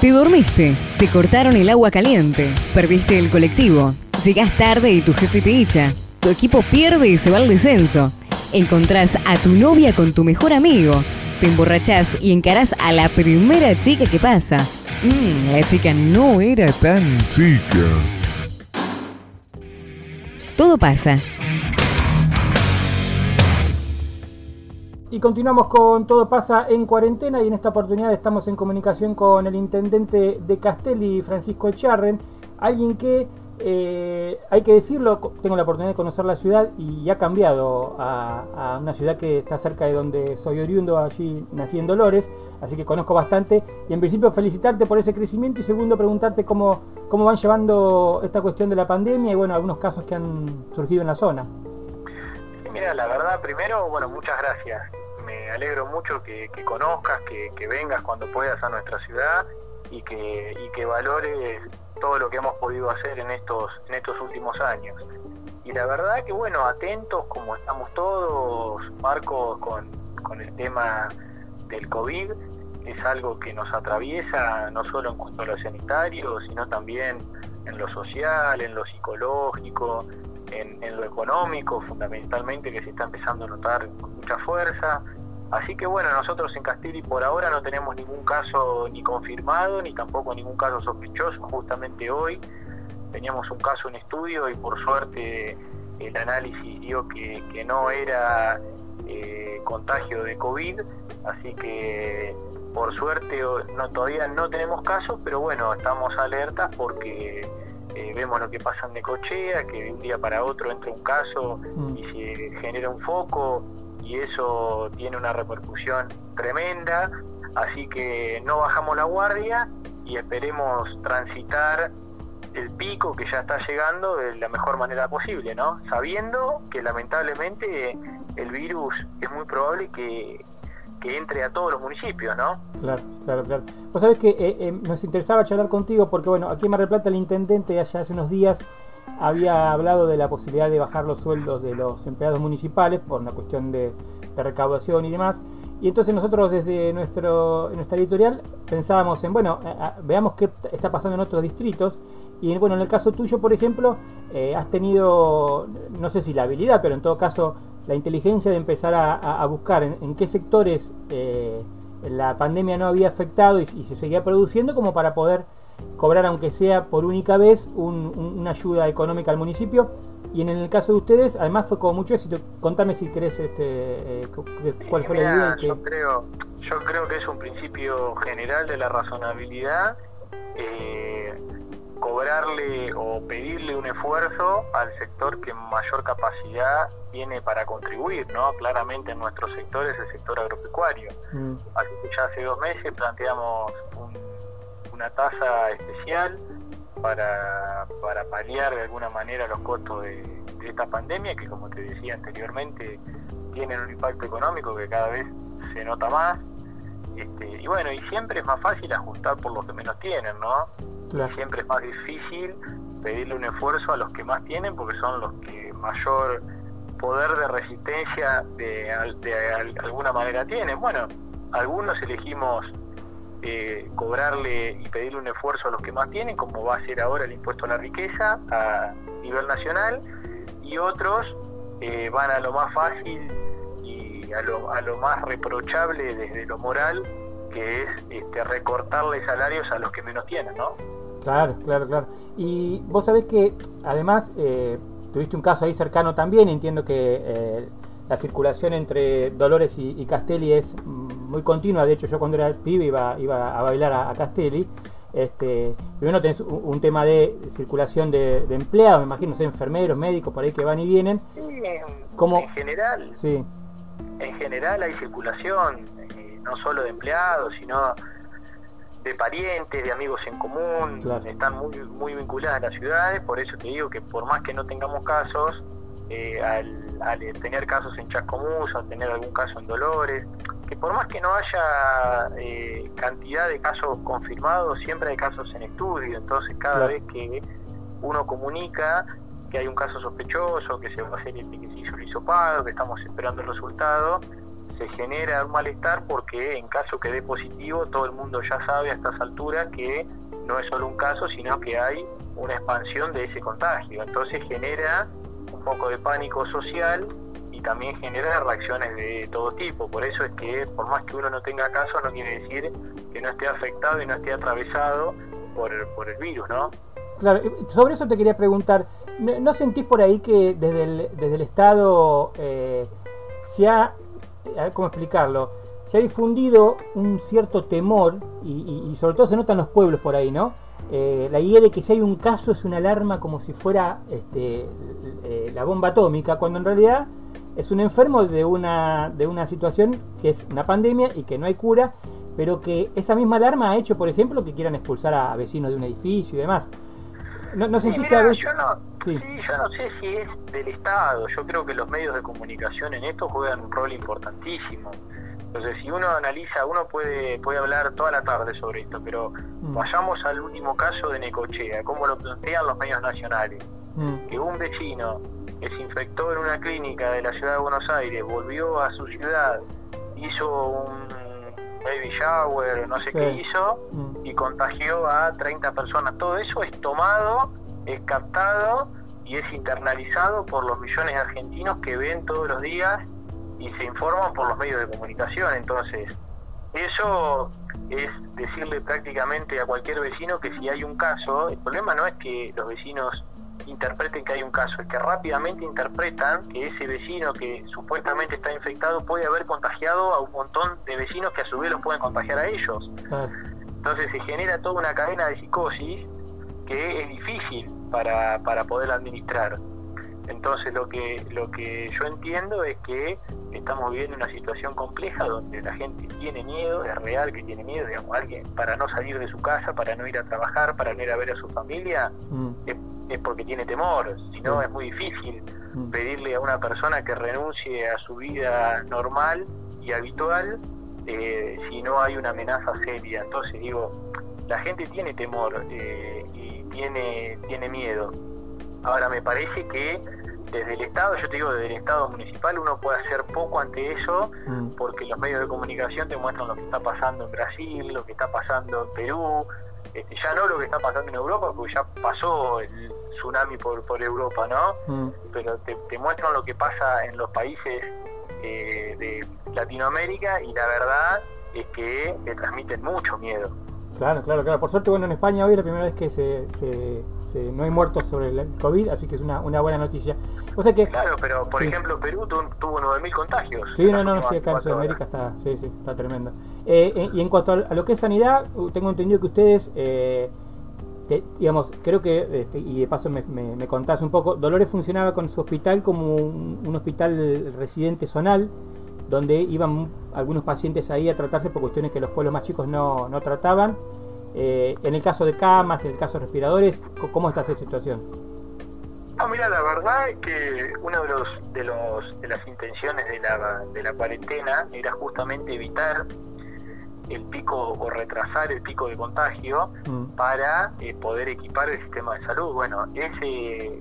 Te dormiste, te cortaron el agua caliente, perdiste el colectivo, llegás tarde y tu jefe te echa, tu equipo pierde y se va al descenso, encontrás a tu novia con tu mejor amigo, te emborrachás y encarás a la primera chica que pasa. Mmm, la chica no era tan chica. Todo pasa. Y continuamos con Todo pasa en cuarentena y en esta oportunidad estamos en comunicación con el intendente de Castelli, Francisco Echarren, alguien que, eh, hay que decirlo, tengo la oportunidad de conocer la ciudad y ha cambiado a, una ciudad que está cerca de donde soy oriundo, allí nací en Dolores, así que conozco bastante. Y en principio felicitarte por ese crecimiento y segundo preguntarte cómo, cómo van llevando esta cuestión de la pandemia y bueno, algunos casos que han surgido en la zona. Mira, la verdad, primero, bueno, muchas gracias me alegro mucho que, conozcas, que, vengas cuando puedas a nuestra ciudad y que, y que valores todo lo que hemos podido hacer en estos, en estos últimos años. Y la verdad que bueno, atentos como estamos todos, Marcos, con, con el tema del COVID, es algo que nos atraviesa no solo en cuanto a lo sanitario, sino también en lo social, en lo psicológico, en, en, lo económico, fundamentalmente, que se está empezando a notar con mucha fuerza. Así que bueno, nosotros en Castilli por ahora no tenemos ningún caso ni confirmado, ni tampoco ningún caso sospechoso. Justamente hoy teníamos un caso en estudio y por suerte el análisis dio que, no era eh, contagio de COVID, así que por suerte no, todavía no tenemos casos, pero bueno, estamos alertas porque eh, vemos lo que pasa en Necochea, que de un día para otro entra un caso mm. y se genera un foco y eso tiene una repercusión tremenda, así que no bajamos la guardia y esperemos transitar el pico que ya está llegando de la mejor manera posible, ¿no? Sabiendo que lamentablemente el virus es muy probable que, entre a todos los municipios, ¿no? Claro, claro, claro. Vos sabés que eh, eh, nos interesaba charlar contigo porque, bueno, aquí en Mar del Plata el intendente allá hace unos días había hablado de la posibilidad de bajar los sueldos de los empleados municipales por una cuestión de, recaudación y demás. Y entonces nosotros desde nuestro, nuestra editorial pensábamos en, bueno, veamos qué está pasando en otros distritos. Y bueno, en el caso tuyo, por ejemplo, eh, has tenido, no sé si la habilidad, pero en todo caso la inteligencia de empezar a, buscar en, qué sectores eh, la pandemia no había afectado y, y se seguía produciendo como para poder cobrar, aunque sea por única vez, una ayuda económica al municipio. Y en el caso de ustedes, además fue con mucho éxito. Contame si querés este, eh, cuál fue la idea. Yo, creo, yo creo que es un principio general de la razonabilidad. Eh, cobrarle o pedirle un esfuerzo al sector que mayor capacidad tiene para contribuir, ¿no? Claramente en nuestro sector es el sector agropecuario. Mm. Así que ya hace dos meses planteamos un una tasa especial para, para paliar de alguna manera los costos de, esta pandemia que como te decía anteriormente tienen un impacto económico que cada vez se nota más. Este, y bueno y siempre es más fácil ajustar por los que menos tienen no siempre es más difícil pedirle un esfuerzo a los que más tienen porque son los que mayor poder de resistencia de, de alguna manera tienen. Bueno algunos elegimos eh, cobrarle y pedirle un esfuerzo a los que más tienen, como va a ser ahora el impuesto a la riqueza a nivel nacional, y otros eh, van a lo más fácil y a lo, a lo más reprochable desde lo moral, que es este, recortarle salarios a los que menos tienen, ¿no? Claro, claro, claro. Y vos sabés que además eh, tuviste un caso ahí cercano también, entiendo que la circulación entre Dolores y, Castelli es muy continua. De hecho, yo cuando era pibe iba, iba a bailar a, Castelli. Este, primero tenés un, tema de circulación de, empleados, me imagino, enfermeros, médicos, por ahí que van y vienen. en general, sí. en general hay circulación, eh, no solo de empleados, sino de parientes, de amigos en común, están muy, muy vinculadas a las ciudades, por eso te digo que por más que no tengamos casos, eh, al, tener casos en Chascomús, al tener algún caso en Dolores, que por más que no haya eh, cantidad de casos confirmados, siempre hay casos en estudio, entonces cada vez que uno comunica que hay un caso sospechoso, que se va a hacer el el hisopado, que estamos esperando el resultado, se genera un malestar porque en caso que dé positivo, todo el mundo ya sabe a estas alturas que no es solo un caso, sino que hay una expansión de ese contagio. Entonces genera un poco de pánico social y también genera reacciones de todo tipo. Por eso es que por más que uno no tenga caso, no quiere decir que no esté afectado y no esté atravesado por, el virus, ¿no? Claro, sobre eso te quería preguntar, ¿no sentís por ahí que desde el, desde el Estado eh, se ha, a ver cómo explicarlo, se ha difundido un cierto temor y, sobre todo se nota en los pueblos por ahí, ¿no? Eh, la idea de que si hay un caso es una alarma como si fuera este, eh, la bomba atómica, cuando en realidad es un enfermo de una, de una situación que es una pandemia y que no hay cura, pero que esa misma alarma ha hecho, por ejemplo, que quieran expulsar a vecinos de un edificio y demás. ¿No, no sí, yo no, sí. yo no sé si es del Estado. Yo creo que los medios de comunicación en esto juegan un rol importantísimo. Entonces, si uno analiza, uno puede puede hablar toda la tarde sobre esto, pero mm. vayamos al último caso de Necochea, cómo lo plantean los medios nacionales. Mm. Que un vecino que se infectó en una clínica de la ciudad de Buenos Aires, volvió a su ciudad, hizo un baby shower, no sé qué hizo, mm. y contagió a 30 personas. Todo eso es tomado, es captado y es internalizado por los millones de argentinos que ven todos los días y se informan por los medios de comunicación. Entonces, eso es decirle prácticamente a cualquier vecino que si hay un caso, el problema no es que los vecinos interpreten que hay un caso, es que rápidamente interpretan que ese vecino que supuestamente está infectado puede haber contagiado a un montón de vecinos que a su vez los pueden contagiar a ellos. Entonces se genera toda una cadena de psicosis que es difícil para, para poder administrar. Entonces lo que, lo que yo entiendo es que estamos viviendo una situación compleja donde la gente tiene miedo, es real que tiene miedo, digamos, alguien para no salir de su casa, para no ir a trabajar, para no ir a ver a su familia, mm es porque tiene temor, si no es muy difícil mm. pedirle a una persona que renuncie a su vida normal y habitual eh, si no hay una amenaza seria. Entonces digo, la gente tiene temor eh, y tiene, tiene miedo. Ahora me parece que desde el Estado, yo te digo, desde el Estado municipal uno puede hacer poco ante eso, mm. porque los medios de comunicación te muestran lo que está pasando en Brasil, lo que está pasando en Perú, este, ya no lo que está pasando en Europa, porque ya pasó el tsunami por, por Europa, ¿no? Mm. Pero te, muestran lo que pasa en los países eh, de Latinoamérica y la verdad es que te transmiten mucho miedo. Claro, claro, claro. Por suerte, bueno, en España hoy es la primera vez que se, no hay muertos sobre el COVID, así que es una, una buena noticia. O sea que, claro, pero por ejemplo, Perú tuvo 9.000 contagios. Sí, no, no, sí, acá en Sudamérica está, sí, sí, está tremendo. Eh, eh, y en cuanto a, lo que es sanidad, tengo entendido que ustedes digamos, creo que, este, y de paso me, me, contás un poco, Dolores funcionaba con su hospital como un, hospital residente zonal, donde iban algunos pacientes ahí a tratarse por cuestiones que los pueblos más chicos no, no trataban. Eh, en el caso de camas, en el caso de respiradores, ¿cómo está esa situación? Ah, mira, la verdad es que una de, los, de, los, de las intenciones de la, de la cuarentena era justamente evitar el pico o retrasar el pico de contagio mm. para eh, poder equipar el sistema de salud. Bueno, ese,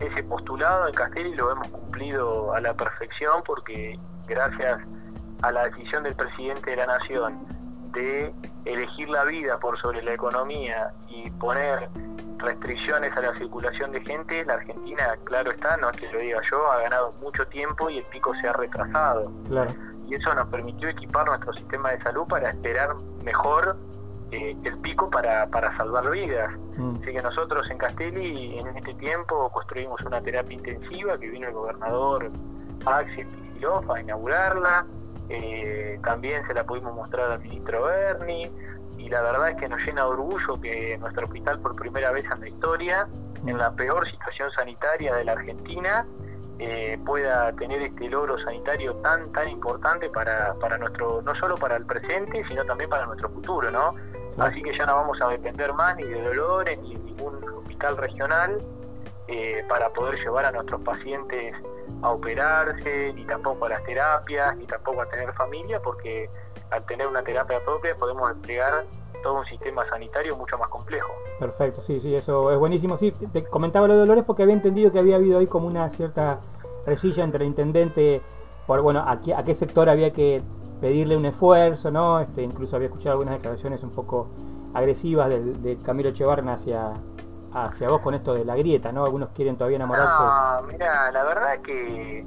ese postulado en Castelli lo hemos cumplido a la perfección porque gracias a la decisión del presidente de la Nación de elegir la vida por sobre la economía y poner restricciones a la circulación de gente, la Argentina, claro está, no es que lo diga yo, ha ganado mucho tiempo y el pico se ha retrasado. Claro y eso nos permitió equipar nuestro sistema de salud para esperar mejor eh, el pico para, para salvar vidas. Mm. Así que nosotros en Castelli en este tiempo construimos una terapia intensiva que vino el gobernador Axel Kicillof a inaugurarla, eh, también se la pudimos mostrar al ministro Berni y la verdad es que nos llena de orgullo que nuestro hospital por primera vez en la historia, en la peor situación sanitaria de la Argentina, eh, pueda tener este logro sanitario tan tan importante para, para nuestro no solo para el presente sino también para nuestro futuro no así que ya no vamos a depender más ni de Dolores ni de ningún hospital regional eh, para poder llevar a nuestros pacientes a operarse ni tampoco a las terapias ni tampoco a tener familia porque al tener una terapia propia podemos desplegar todo un sistema sanitario mucho más complejo. Perfecto, sí, sí, eso es buenísimo. Sí, te comentaba lo de Dolores porque había entendido que había habido ahí como una cierta resilla entre el intendente por bueno, a qué, a qué sector había que pedirle un esfuerzo, ¿no? Este, incluso había escuchado algunas declaraciones un poco agresivas del, de Camilo Echevarren hacia, hacia vos con esto de la grieta, ¿no? Algunos quieren todavía enamorarse. No, mira, la verdad que,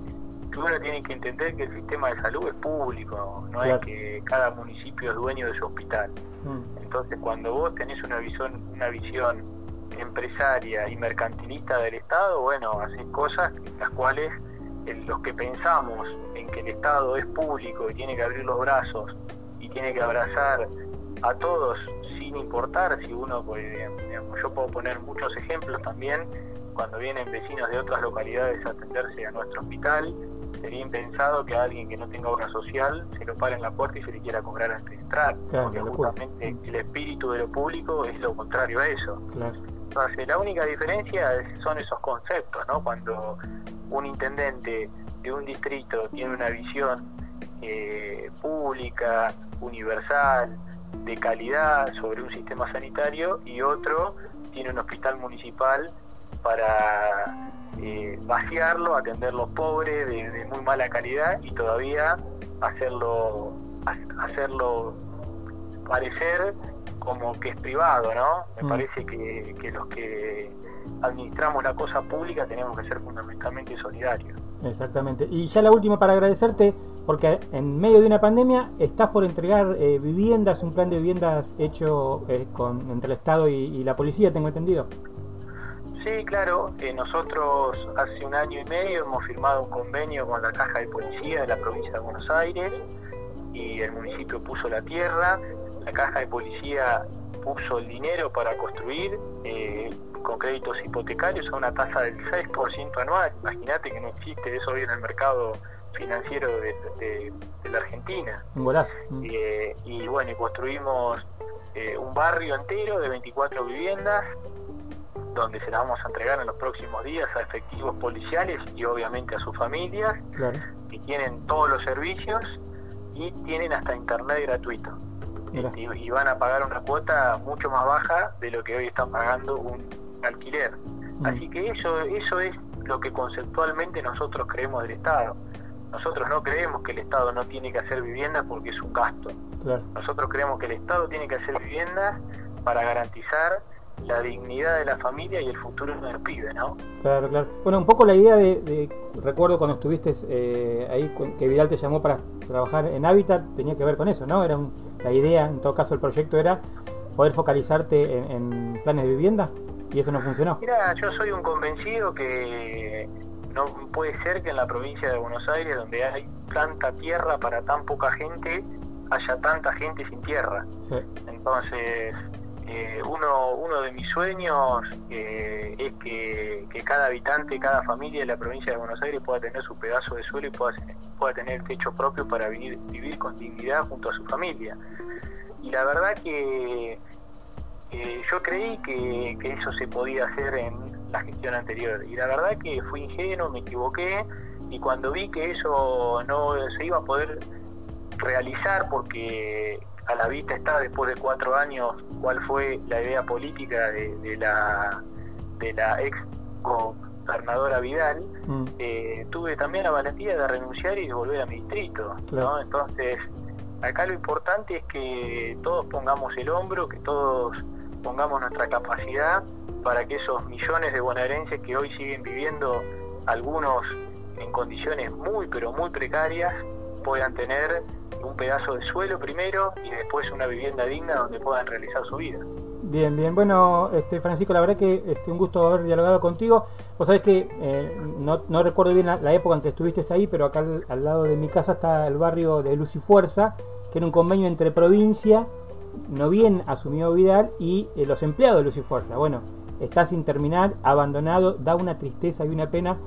que uno tiene que entender que el sistema de salud es público, no Claro. es que cada municipio es dueño de su hospital. Mm, Entonces, cuando vos tenés una visión, una visión empresaria y mercantilista del Estado, bueno, haces cosas las cuales en los que pensamos en que el Estado es público y tiene que abrir los brazos y tiene que abrazar a todos sin importar si uno, pues, yo puedo poner muchos ejemplos también, cuando vienen vecinos de otras localidades a atenderse a nuestro hospital, sería impensado que a alguien que no tenga obra social se lo pare en la puerta y se le quiera cobrar antes de entrar, Claro, porque justamente el espíritu de lo público es lo contrario a eso. claro. Entonces, la única diferencia es- son esos conceptos, ¿no? Cuando un intendente de un distrito tiene una visión eh, pública, universal, de calidad sobre un sistema sanitario y otro tiene un hospital municipal para eh, vaciarlo, atender los pobres de, de muy mala calidad y todavía hacerlo ha- hacerlo parecer como que es privado, ¿no? Me Mm. parece que, que los que administramos la cosa pública tenemos que ser fundamentalmente solidarios. Exactamente. Y ya la última para agradecerte, porque en medio de una pandemia estás por entregar eh, viviendas, un plan de viviendas hecho eh, con, entre el Estado y, y la policía, tengo entendido. Sí, claro, eh, nosotros hace un año y medio hemos firmado un convenio con la Caja de Policía de la provincia de Buenos Aires y el municipio puso la tierra, la Caja de Policía puso el dinero para construir eh, con créditos hipotecarios a una tasa del 6% anual. Imagínate que no existe eso hoy en el mercado financiero de, de- de la Argentina. Un golazo. Mm. Eh, y bueno, y construimos eh, un barrio entero de 24 viviendas donde se las vamos a entregar en los próximos días a efectivos policiales y obviamente a sus familias Claro. que tienen todos los servicios y tienen hasta internet gratuito y, y van a pagar una cuota mucho más baja de lo que hoy están pagando un alquiler Mm. así que eso eso es lo que conceptualmente nosotros creemos del Estado nosotros no creemos que el Estado no tiene que hacer viviendas porque es un gasto Claro. nosotros creemos que el Estado tiene que hacer viviendas para garantizar la dignidad de la familia y el futuro del pibe, ¿no? Claro, claro. Bueno, un poco la idea de, de- recuerdo cuando estuviste eh, ahí, que Vidal te llamó para trabajar en Hábitat, tenía que ver con eso, ¿no? Era un- la idea, en todo caso el proyecto era poder focalizarte en, en planes de vivienda y eso no funcionó. Mira, yo soy un convencido que no puede ser que en la provincia de Buenos Aires, donde hay tanta tierra para tan poca gente, haya tanta gente sin tierra. Sí. Entonces, eh, uno, uno de mis sueños eh, es que, cada habitante, cada familia de la provincia de Buenos Aires pueda tener su pedazo de suelo y pueda, pueda tener techo propio para vivir, vivir con dignidad junto a su familia. Y la verdad que yo creí que, que eso se podía hacer en la gestión anterior. Y la verdad que fui ingenuo, me equivoqué, y cuando vi que eso no se iba a poder realizar porque a la vista está después de cuatro años cuál fue la idea política de, de la de la ex gobernadora Vidal Mm, eh, tuve también la valentía de renunciar y de volver a mi distrito Claro. ¿no? entonces acá lo importante es que todos pongamos el hombro que todos pongamos nuestra capacidad para que esos millones de bonaerenses que hoy siguen viviendo algunos en condiciones muy pero muy precarias puedan tener un pedazo de suelo primero y después una vivienda digna donde puedan realizar su vida. Bien, bien. Bueno, este Francisco, la verdad que este, un gusto haber dialogado contigo. Vos sabés que eh, no, no recuerdo bien la, época en que estuviste ahí, pero acá al, al lado de mi casa está el barrio de Luz y Fuerza, que era un convenio entre provincia, no bien asumió Vidal, y eh, los empleados de Luz y Fuerza. Bueno, está sin terminar, abandonado, da una tristeza y una pena.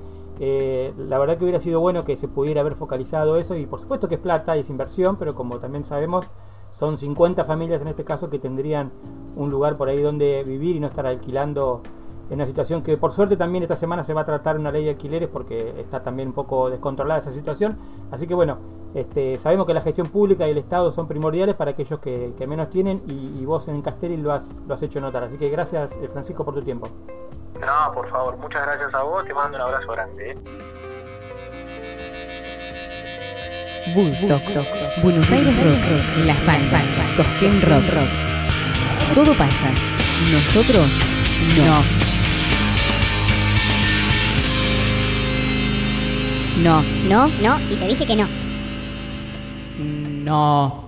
Eh, la verdad que hubiera sido bueno que se pudiera haber focalizado eso y por supuesto que es plata y es inversión, pero como también sabemos son 50 familias en este caso que tendrían un lugar por ahí donde vivir y no estar alquilando en una situación que por suerte también esta semana se va a tratar una ley de alquileres porque está también un poco descontrolada esa situación. Así que bueno, este, sabemos que la gestión pública y el Estado son primordiales para aquellos que, que menos tienen y, y vos en Castelli lo has, lo has hecho notar. Así que gracias eh, Francisco por tu tiempo. No, por favor, muchas gracias a vos, te mando un abrazo grande. ¿eh? Woodstock, Buenos Aires Rock, La Fanta, Cosquín Rock, Rock. Todo pasa. Nosotros no. No. No, no, y te dije que no. No.